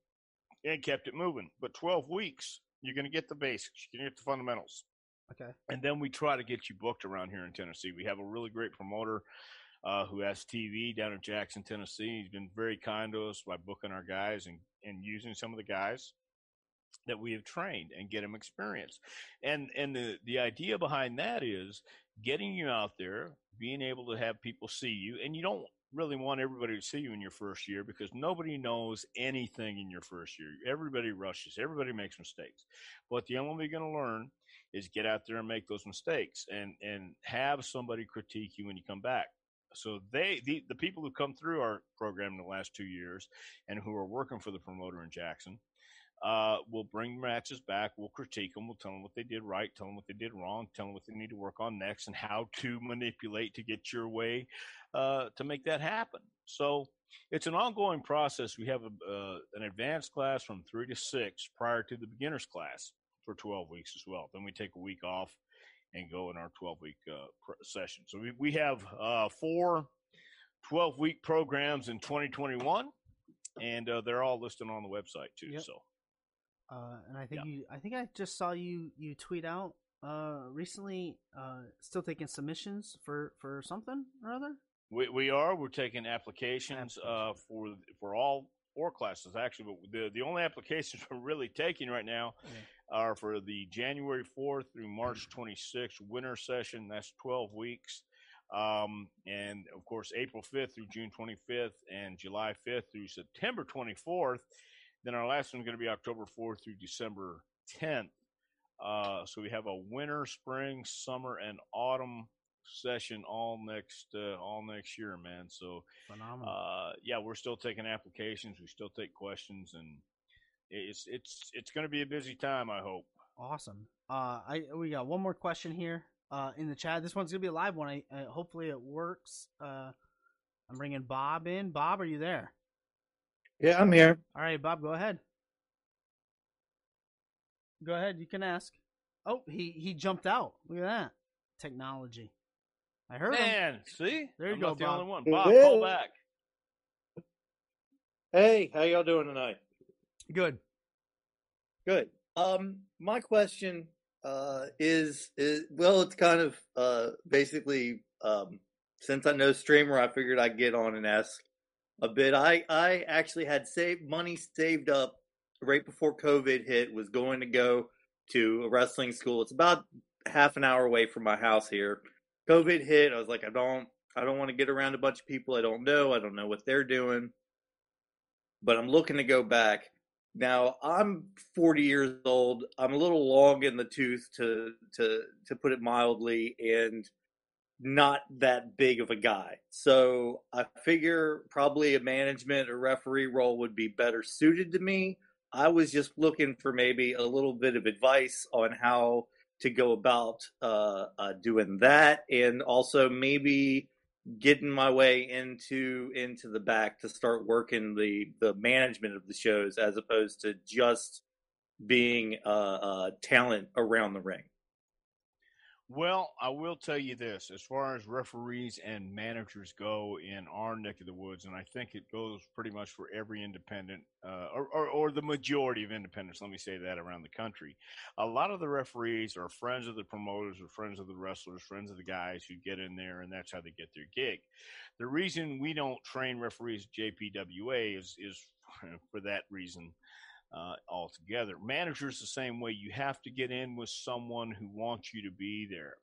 and kept it moving. But 12 weeks, you're going to get the basics, you're going to get the fundamentals. Okay. And then we try to get you booked around here in Tennessee. We have a really great promoter uh, who has TV down in Jackson, Tennessee. He's been very kind to us by booking our guys and, and using some of the guys that we have trained and get them experience. And and the, the idea behind that is getting you out there, being able to have people see you, and you don't really want everybody to see you in your first year because nobody knows anything in your first year. Everybody rushes, everybody makes mistakes. But the only way you're going to learn is get out there and make those mistakes and and have somebody critique you when you come back. So they the, the people who come through our program in the last two years and who are working for the promoter in Jackson, uh, we'll bring matches back. We'll critique them. We'll tell them what they did right, tell them what they did wrong, tell them what they need to work on next, and how to manipulate to get your way uh, to make that happen. So it's an ongoing process. We have a, uh, an advanced class from three to six prior to the beginners class for 12 weeks as well. Then we take a week off and go in our 12 week uh, session. So we, we have uh, four 12 week programs in 2021, and uh, they're all listed on the website too. Yep. So Uh, and I think Yeah. you, I think I just saw you you tweet out uh recently uh still taking submissions for for something or other. We we are. We're taking applications uh, Applications. for for all four classes actually, but the the only applications we're really taking right now are for the January fourth through March twenty sixth winter session. That's twelve weeks, um, and of course April fifth through June twenty fifth, and July fifth through September twenty fourth. Then our last one's going to be October fourth through December tenth. Uh, so we have a winter, spring, summer, and autumn session all next uh, all next year, man. So Phenomenal. uh, yeah, we're still taking applications. We still take questions, and it's it's it's going to be a busy time. I hope. Awesome. Uh, I we got one more question here uh, in the chat. This one's gonna be a live one. I, uh, hopefully it works. Uh, I'm bringing Bob in. Bob, are you there? Yeah, I'm here. All right, Bob, go ahead. Go ahead. You can ask. Oh, he he jumped out. Look at that technology. I heard him. Man, see, There you I'm go, not the Bob. only one. Bob, call Yeah. back. Hey, how y'all doing tonight? Good. Good. Um, my question uh is is well, it's kind of uh basically um since I know streamer, I figured I'd get on and ask a bit. I I actually had saved money saved up right before COVID hit. Was going to go to a wrestling school. It's about half an hour away from my house here. COVID hit. I was like, I don't I don't want to get around a bunch of people I don't know. I don't know what they're doing. But I'm looking to go back. Now I'm 40 years old. I'm a little long in the tooth to to to put it mildly, and not that big of a guy. So I figure probably a management or referee role would be better suited to me. I was just looking for maybe a little bit of advice on how to go about uh, uh, doing that, and also maybe getting my way into into the back to start working the the management of the shows as opposed to just being uh, talent around the ring. Well, I will tell you this: as far as referees and managers go in our neck of the woods, and I think it goes pretty much for every independent, uh, or, or or the majority of independents. Let me say that around the country, a lot of the referees are friends of the promoters, or friends of the wrestlers, friends of the guys who get in there, and that's how they get their gig. The reason we don't train referees at JPWA is is for that reason uh, altogether. Managers the same way. You have to get in with someone who wants you to be there.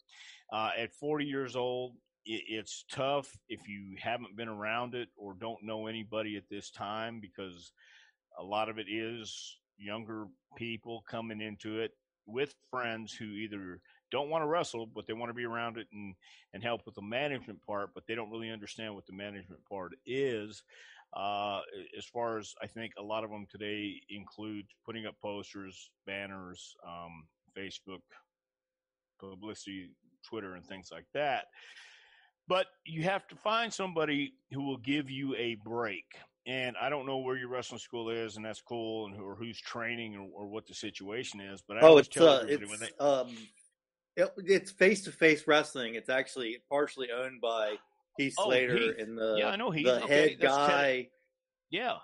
Uh, at 40 years old, it, it's tough if you haven't been around it or don't know anybody at this time because a lot of it is younger people coming into it with friends who either don't want to wrestle, but they want to be around it and and help with the management part, but they don't really understand what the management part is. Uh, as far as I think a lot of them today include putting up posters, banners, um, Facebook, publicity, Twitter, and things like that. But you have to find somebody who will give you a break. And I don't know where your wrestling school is, and that's cool, and or who's training or, or what the situation is. But I Oh, it's tell uh, it's they, um, it, it's face to face wrestling. It's actually partially owned by Heath Oh, Slater Heath. and the Yeah, I know Heath. the Okay, head guy. Teddy. yeah,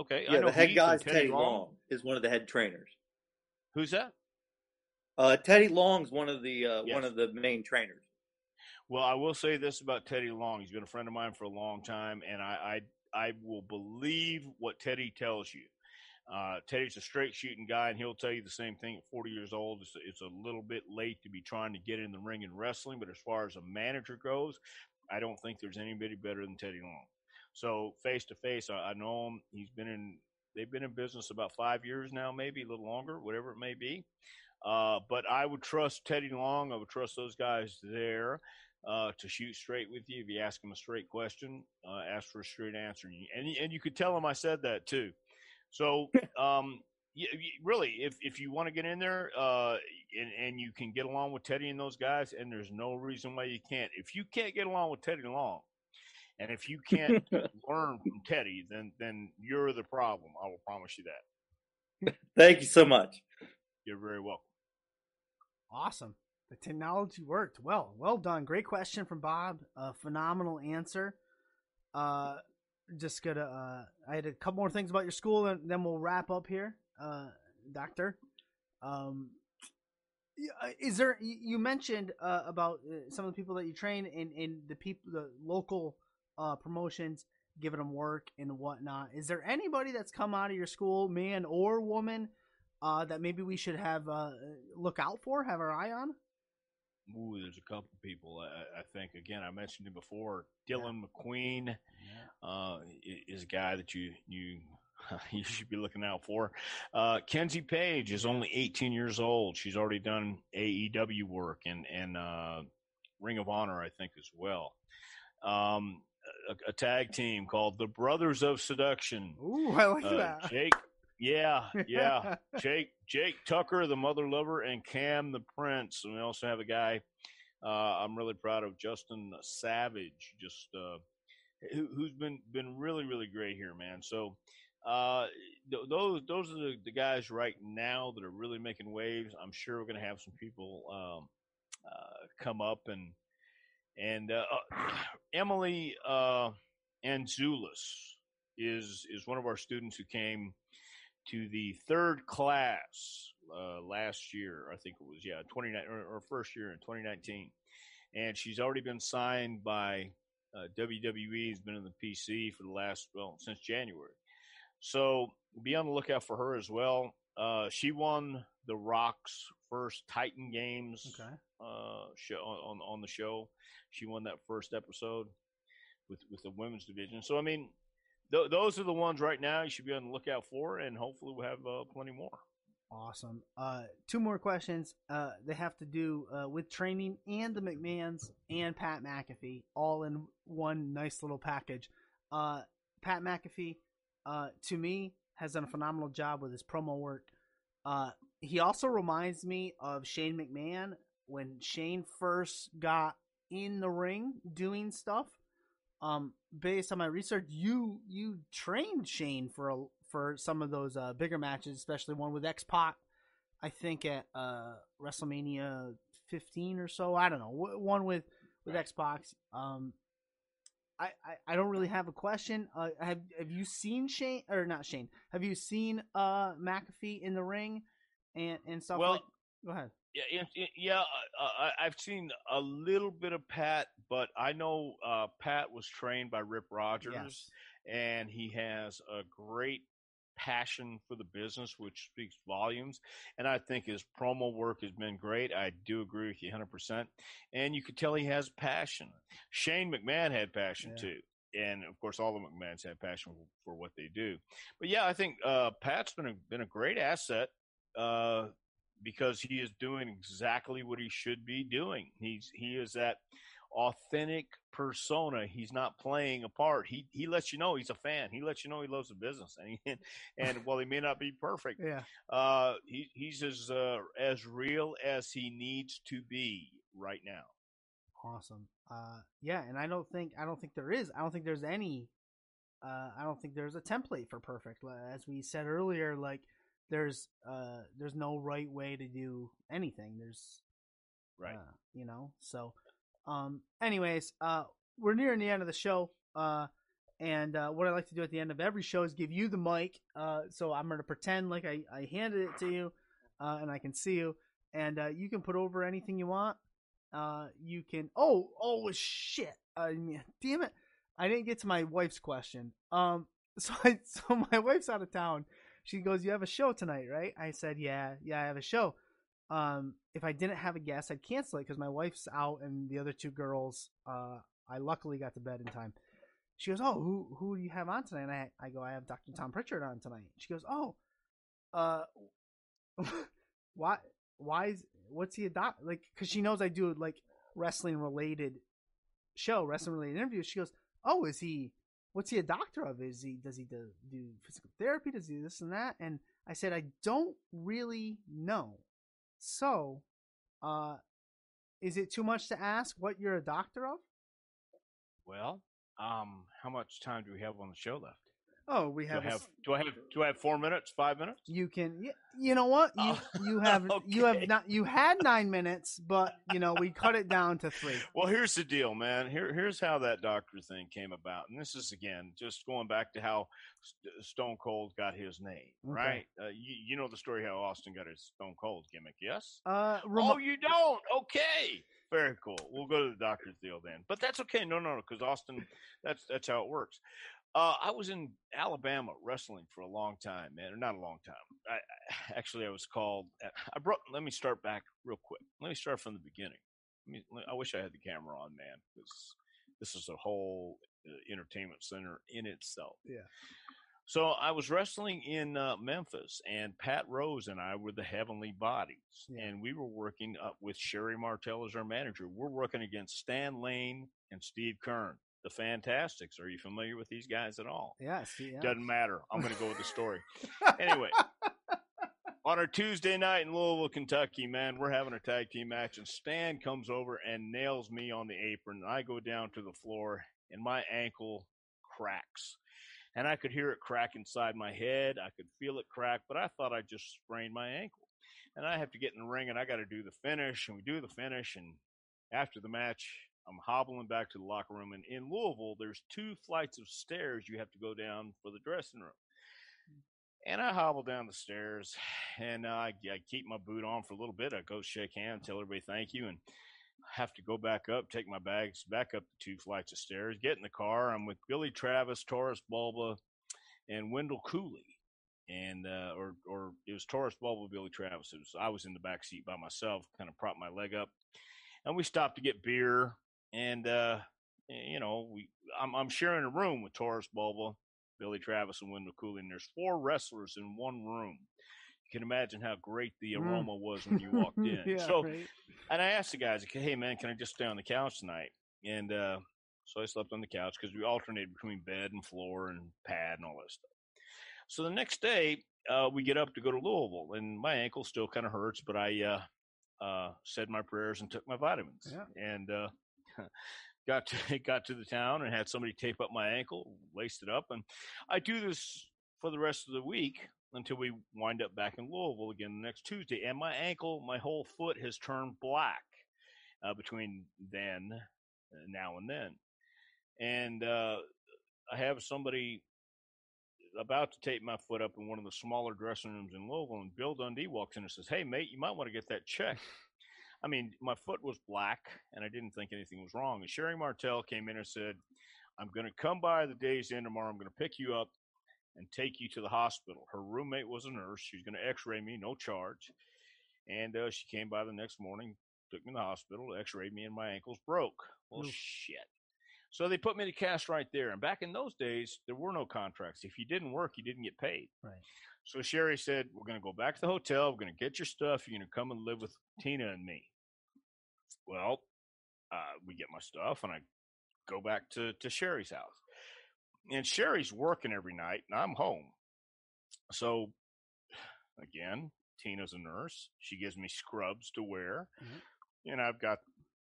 okay, I Yeah, know the head Heath guy is Teddy Long. Long. Is one of the head trainers. Who's that? Uh, Teddy Long's one of the uh, Yes. one of the main trainers. Well, I will say this about Teddy Long. He's been a friend of mine for a long time, and I I, I will believe what Teddy tells you. Uh, Teddy's a straight shooting guy, and he'll tell you the same thing at 40 years old. It's, it's a little bit late to be trying to get in the ring and wrestling, but as far as a manager goes, I don't think there's anybody better than Teddy Long. So face to face, I know him. He's been in. They've been in business about five years now, maybe a little longer, whatever it may be. Uh, but I would trust Teddy Long. I would trust those guys there uh, to shoot straight with you. If you ask them a straight question, uh, ask for a straight answer, and you, and, you- and you could tell them I said that too. So, um, y y- really, if if you want to get in there, uh, and, and you can get along with Teddy and those guys, and there's no reason why you can't. If you can't get along with Teddy Long, and if you can't learn from Teddy, then then you're the problem. I will promise you that. Thank you so much. You're very welcome. Awesome. The technology worked. Well, well done. Great question from Bob. A phenomenal answer. Uh, just gonna. Uh, I had a couple more things about your school, and then we'll wrap up here, uh, Doctor. Um, uh, is there? You mentioned uh, about uh, some of the people that you train and and the people, the local uh, promotions, giving them work and whatnot. Is there anybody that's come out of your school, man or woman, uh, that maybe we should have uh, look out for, have our eye on? Ooh, there's a couple people. I, I think again, I mentioned him before. Dylan McQueen uh, is a guy that you you you should be looking out for. Uh, Kenzie Paige is only 18 years old. She's already done AEW work and and uh, Ring of Honor, I think, as well. Um, a, a tag team called the Brothers of Seduction. Ooh, I like Uh, that. Jake, yeah, yeah. Jake Jake Tucker, the mother lover, and Cam the Prince. And we also have a guy uh, I'm really proud of, Justin Savage, just uh, who, who's been been really really great here, man. So uh, th- those those are the, the guys right now that are really making waves. I'm sure we're going to have some people um, uh, come up and and uh, uh, Emily uh, Andzulis is is one of our students who came to the third class uh, last year. I think it was yeah, twenty nine or, or first year in twenty nineteen, and she's already been signed by uh, WWE. Has been in the PC for the last well since January. So be on the lookout for her as well. Uh, she won the Rock's first Titan Games Okay. uh, show on on the show. She won that first episode with with the women's division. So I mean, th- those are the ones right now you should be on the lookout for, and hopefully we'll have uh, plenty more. Awesome. Uh, two more questions. Uh, they have to do uh, with training and the McMahons and Pat McAfee all in one nice little package. Uh, Pat McAfee, uh, to me, has done a phenomenal job with his promo work. Uh, he also reminds me of Shane McMahon when Shane first got in the ring doing stuff. Um, based on my research, you you trained Shane for a, for some of those uh, bigger matches, especially one with X Pac. I think at uh, WrestleMania 15 or so. I don't know. One with with X Pac. Um, I, I, I don't really have a question. Uh, have have you seen Shane or not Shane? Have you seen uh McAfee in the ring and and stuff Well, like? Go ahead. Yeah, yeah, uh, I, I've seen a little bit of Pat, but I know uh, Pat was trained by Rip Rogers, Yes. and he has a great passion for the business, which speaks volumes. And I think his promo work has been great. I do agree with you 100%. And you could tell he has passion. Shane McMahon had passion Yeah. too. And of course, all the McMahons have passion for, what they do. But yeah, I think uh, Pat's been a, been a great asset. Uh, because he is doing exactly what he should be doing. He's he is that authentic persona. He's not playing a part. He he lets you know he's a fan. He lets you know he loves the business, and he, and while he may not be perfect, Yeah. uh, he he's as uh, as real as he needs to be right now. Awesome. Uh, yeah, and I don't think I don't think there is. I don't think there's any. Uh, I don't think there's a template for perfect. As we said earlier, like there's uh there's no right way to do anything. There's Right. uh, you know. So, um. Anyways, uh, we're nearing the end of the show. Uh, and uh, what I like to do at the end of every show is give you the mic. Uh, so I'm gonna pretend like I I handed it to you, uh, and I can see you, and uh, you can put over anything you want. Uh, you can. Oh, oh shit! Mean, damn it! I didn't get to my wife's question. Um, so I, so my wife's out of town. She goes, "You have a show tonight, right?" I said, "Yeah, yeah, I have a show." Um, if I didn't have a guest, I'd cancel it because my wife's out and the other two girls. Uh, I luckily got to bed in time. She goes, "Oh, who who do you have on tonight?" And I I go, "I have Dr. Tom Prichard on tonight." She goes, "Oh, uh, why why is what's he a doc like because she knows i do like wrestling related show wrestling related interviews she goes oh is he what's he a doctor of is he does he do, do physical therapy does he do this and that and i said i don't really know so uh is it too much to ask what you're a doctor of Well, um, how much time do we have on the show left? Oh we Do I have, a have do I have do I have four minutes? Five minutes? you can y- you know what you Oh, you have you have not you had nine minutes but you know we cut it down to three Well, here's the deal, man. Here, here's how that doctor thing came about, and this is again just going back to how Stone Cold got his name, Okay. right? Uh, you, you know the story how Austin got his Stone Cold gimmick, yes? uh oh, you don't? Okay, very cool. We'll go to the doctor's deal then, but that's okay. No, no, because Austin, that's that's how it works. Uh, I was in Alabama wrestling for a long time, man. Or not a long time. I, I actually I was called. I brought. Let me start back real quick. Let me start from the beginning. Let me, let- I wish I had the camera on, man, because this is a whole uh, entertainment center in itself. Yeah. So I was wrestling in uh, Memphis, and Pat Rose and I were the Heavenly Bodies, Yeah. and we were working up with Sherri Martel as our manager. We're working against Stan Lane and Steve Keirn, the Fantastics. Are you familiar with these guys at all? Yes. yeah. Doesn't matter. I'm going to go with the story. anyway, on our Tuesday night in Louisville, Kentucky, man, we're having a tag team match, and Stan comes over and nails me on the apron. I go down to the floor, and my ankle cracks. And I could hear it crack inside my head. I could feel it crack, but I thought I just sprained my ankle. And I have to get in the ring, and I got to do the finish, and we do the finish. And after the match, I'm hobbling back to the locker room. And in Louisville, there's two flights of stairs you have to go down for the dressing room. And I hobble down the stairs and uh, I, I keep my boot on for a little bit. I go shake hands, tell everybody thank you, and have to go back up, take my bags back up the two flights of stairs, get in the car. I'm with Billy Travis, Taras Bulba, and Wendell Cooley. And uh, or or it was Taras Bulba, Billy Travis. It was I was in the back seat by myself, kind of propped my leg up, and we stopped to get beer. And uh, you know, we I'm, I'm sharing a room with Taras Bulba, Billy Travis and Wendell Cooley, and there's four wrestlers in one room. You can imagine how great the Mm. aroma was when you walked in. yeah, so, right. and I asked the guys, hey man, can I just stay on the couch tonight? And uh, so I slept on the couch because we alternated between bed and floor and pad and all that stuff. So the next day, uh, we get up to go to Louisville, and my ankle still kind of hurts, but I uh, uh, said my prayers and took my vitamins. Yeah. And uh, got to got to the town and had somebody tape up my ankle, laced it up, and I do this for the rest of the week until we wind up back in Louisville again next Tuesday. And my ankle, my whole foot has turned black uh, between then, uh, now and then, and uh, I have somebody about to tape my foot up in one of the smaller dressing rooms in Louisville, and Bill Dundee walks in and says, "Hey, mate, you might want to get that checked." I mean, my foot was black, and I didn't think anything was wrong. And Sherri Martel came in and said, "I'm going to come by the day's end tomorrow. I'm going to pick you up and take you to the hospital." Her roommate was a nurse. She was going to X-ray me, no charge. And uh, she came by the next morning, took me to the hospital, X-rayed me, and my ankles broke. Well, Oof. shit. So they put me to cast right there. And back in those days, there were no contracts. If you didn't work, you didn't get paid. Right. So Sherri said, We're going to go back to the hotel. We're going to get your stuff. You're going to come and live with Tina and me. Well, uh, we get my stuff and I go back to, to Sherri's house. And Sherri's working every night and I'm home. So, again, Tina's a nurse. She gives me scrubs to wear. Mhm. And I've got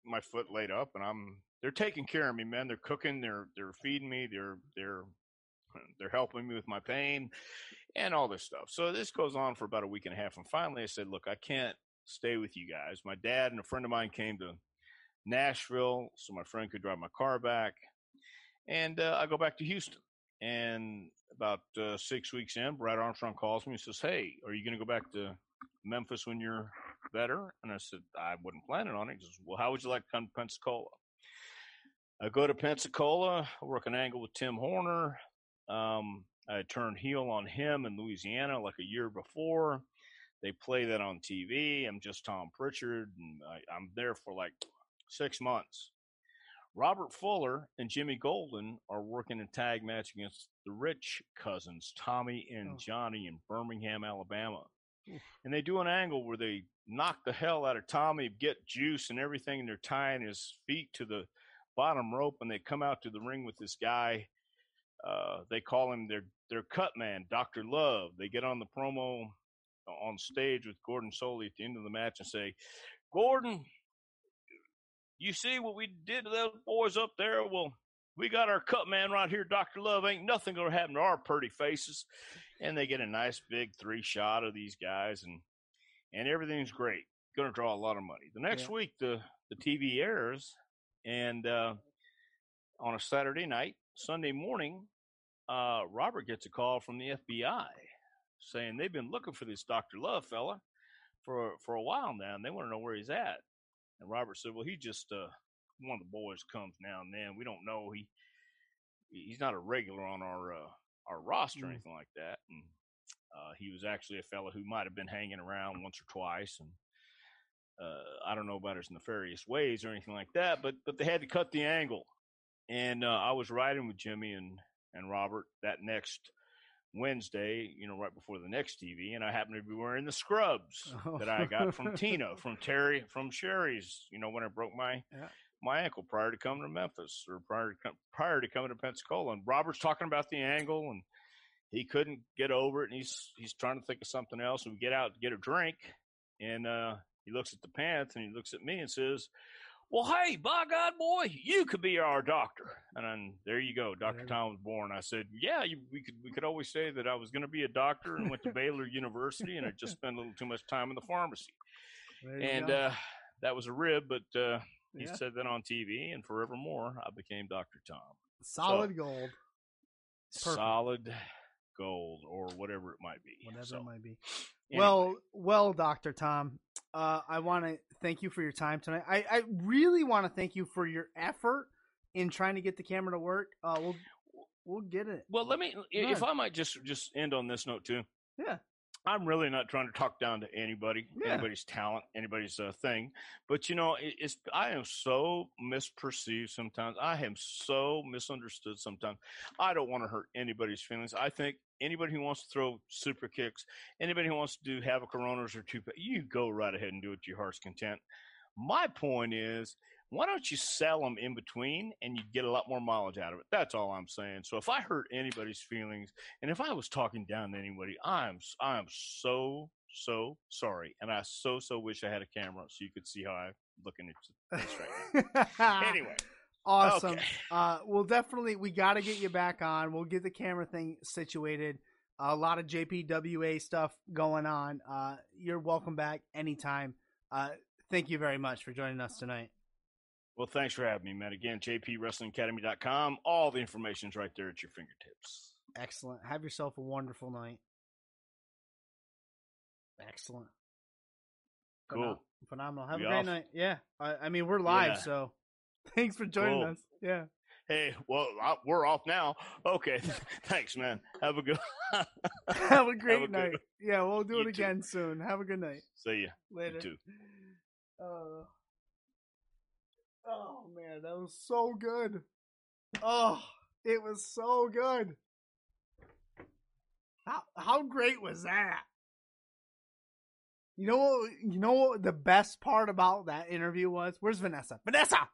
my foot laid up and I'm they're taking care of me, man. They're cooking, they're they're feeding me, they're they're they're helping me with my pain and all this stuff. So this goes on for about a week and a half. And finally I said, Look, I can't stay with you guys. My dad and a friend of mine came to Nashville so my friend could drive my car back. And uh, I go back to Houston. And about uh, six weeks in, Brad Armstrong calls me and says, Hey, are you going to go back to Memphis when you're better? And I said, I wasn't planning on it. He says, Well, how would you like to come to Pensacola? I go to Pensacola, work an angle with Tim Horner. Um, I turned heel on him in Louisiana like a year before. They play that on TV. I'm just Tom Prichard, and I, I'm there for like six months. Robert Fuller and Jimmy Golden are working a tag match against the Rich cousins, Tommy and Oh. Johnny in Birmingham, Alabama. And they do an angle where they knock the hell out of Tommy, get juice and everything, and they're tying his feet to the bottom rope, and they come out to the ring with this guy. Uh, they call him their their cut man, Doctor Love. They get on the promo on stage with Gordon Solie at the end of the match and say, "Gordon, you see what we did to those boys up there? Well, we got our cut man right here, Doctor Love. Ain't nothing gonna happen to our pretty faces." And they get a nice big three shot of these guys, and and everything's great. Going to draw a lot of money. The next Yeah. week, the the TV airs, and uh, on a Saturday night, Sunday morning, uh, Robert gets a call from the FBI saying they've been looking for this Doctor Love fella for for a while now, and they want to know where he's at. And Robert said, "Well, he just uh, one of the boys comes now and then. We don't know he he's not a regular on our uh, our roster or Mm. anything like that." And uh, he was actually a fella who might have been hanging around once or twice, and uh, I don't know about his nefarious ways or anything like that. But but they had to cut the angle, and uh, I was riding with Jimmy and and Robert that next Wednesday, you know, right before the next TV, and I happened to be wearing the scrubs Oh. that I got from Tina, from Terry, from Sherri's. You know, when I broke my Yeah. my ankle prior to coming to Memphis or prior to prior to coming to Pensacola. And Robert's talking about the angle, and he couldn't get over it, and he's he's trying to think of something else. And we get out to get a drink, and uh, he looks at the pants, and he looks at me and says. Well, hey, by God, boy, you could be our doctor. And then there you go, Yeah. Tom was born. I said, yeah, you, we could we could always say that I was going to be a doctor and went to Baylor University and I just spent a little too much time in the pharmacy. And uh, that was a rib, but uh, he Yeah. said that on TV, and forevermore, I became Doctor Tom. solid gold, Perfect. Solid gold, or whatever it might be. whatever So, it might be. anyway, Well, well, Doctor Tom, uh, I want to thank you for your time tonight. I, I really want to thank you for your effort in trying to get the camera to work. Uh, we'll we'll get it. well, let me, if. I might just just end on this note too. Yeah. I'm really not trying to talk down to anybody, Yeah. anybody's talent, anybody's uh, thing. But you know, it, it's I am so misperceived sometimes. I am so misunderstood sometimes. I don't want to hurt anybody's feelings. I think anybody who wants to throw super kicks, anybody who wants to do havoc coroners or two, you go right ahead and do it to your heart's content. My point is, why don't you sell them in between and you get a lot more mileage out of it? That's all I'm saying. So if I hurt anybody's feelings, and if I was talking down to anybody, I'm I'm so so sorry, and I so so wish I had a camera so you could see how I'm looking at this right now. Anyway, awesome. okay. Uh, we'll definitely we got to get you back on. We'll get the camera thing situated. a lot of JPWA stuff going on. Uh, you're welcome back anytime. Uh, thank you very much for joining us tonight. Well, thanks for having me, man. Again, jpwrestlingacademy.com. All the information's right there at your fingertips. Excellent. Have yourself a wonderful night. Excellent. Cool. Phenomenal. Have We a great off? night. Yeah. I, I mean, we're live, Yeah. so thanks for joining Cool. us. Yeah. Hey, well, I, we're off now. Okay, thanks, man. Have a good. Have a great good night. one. Yeah, we'll do You it too. again soon. Have a good night. See ya. Later. You too. Uh, oh man, that was so good. Oh, it was so good. How how great was that? You know what? You know what the best part about that interview was? Where's Vanessa? Vanessa,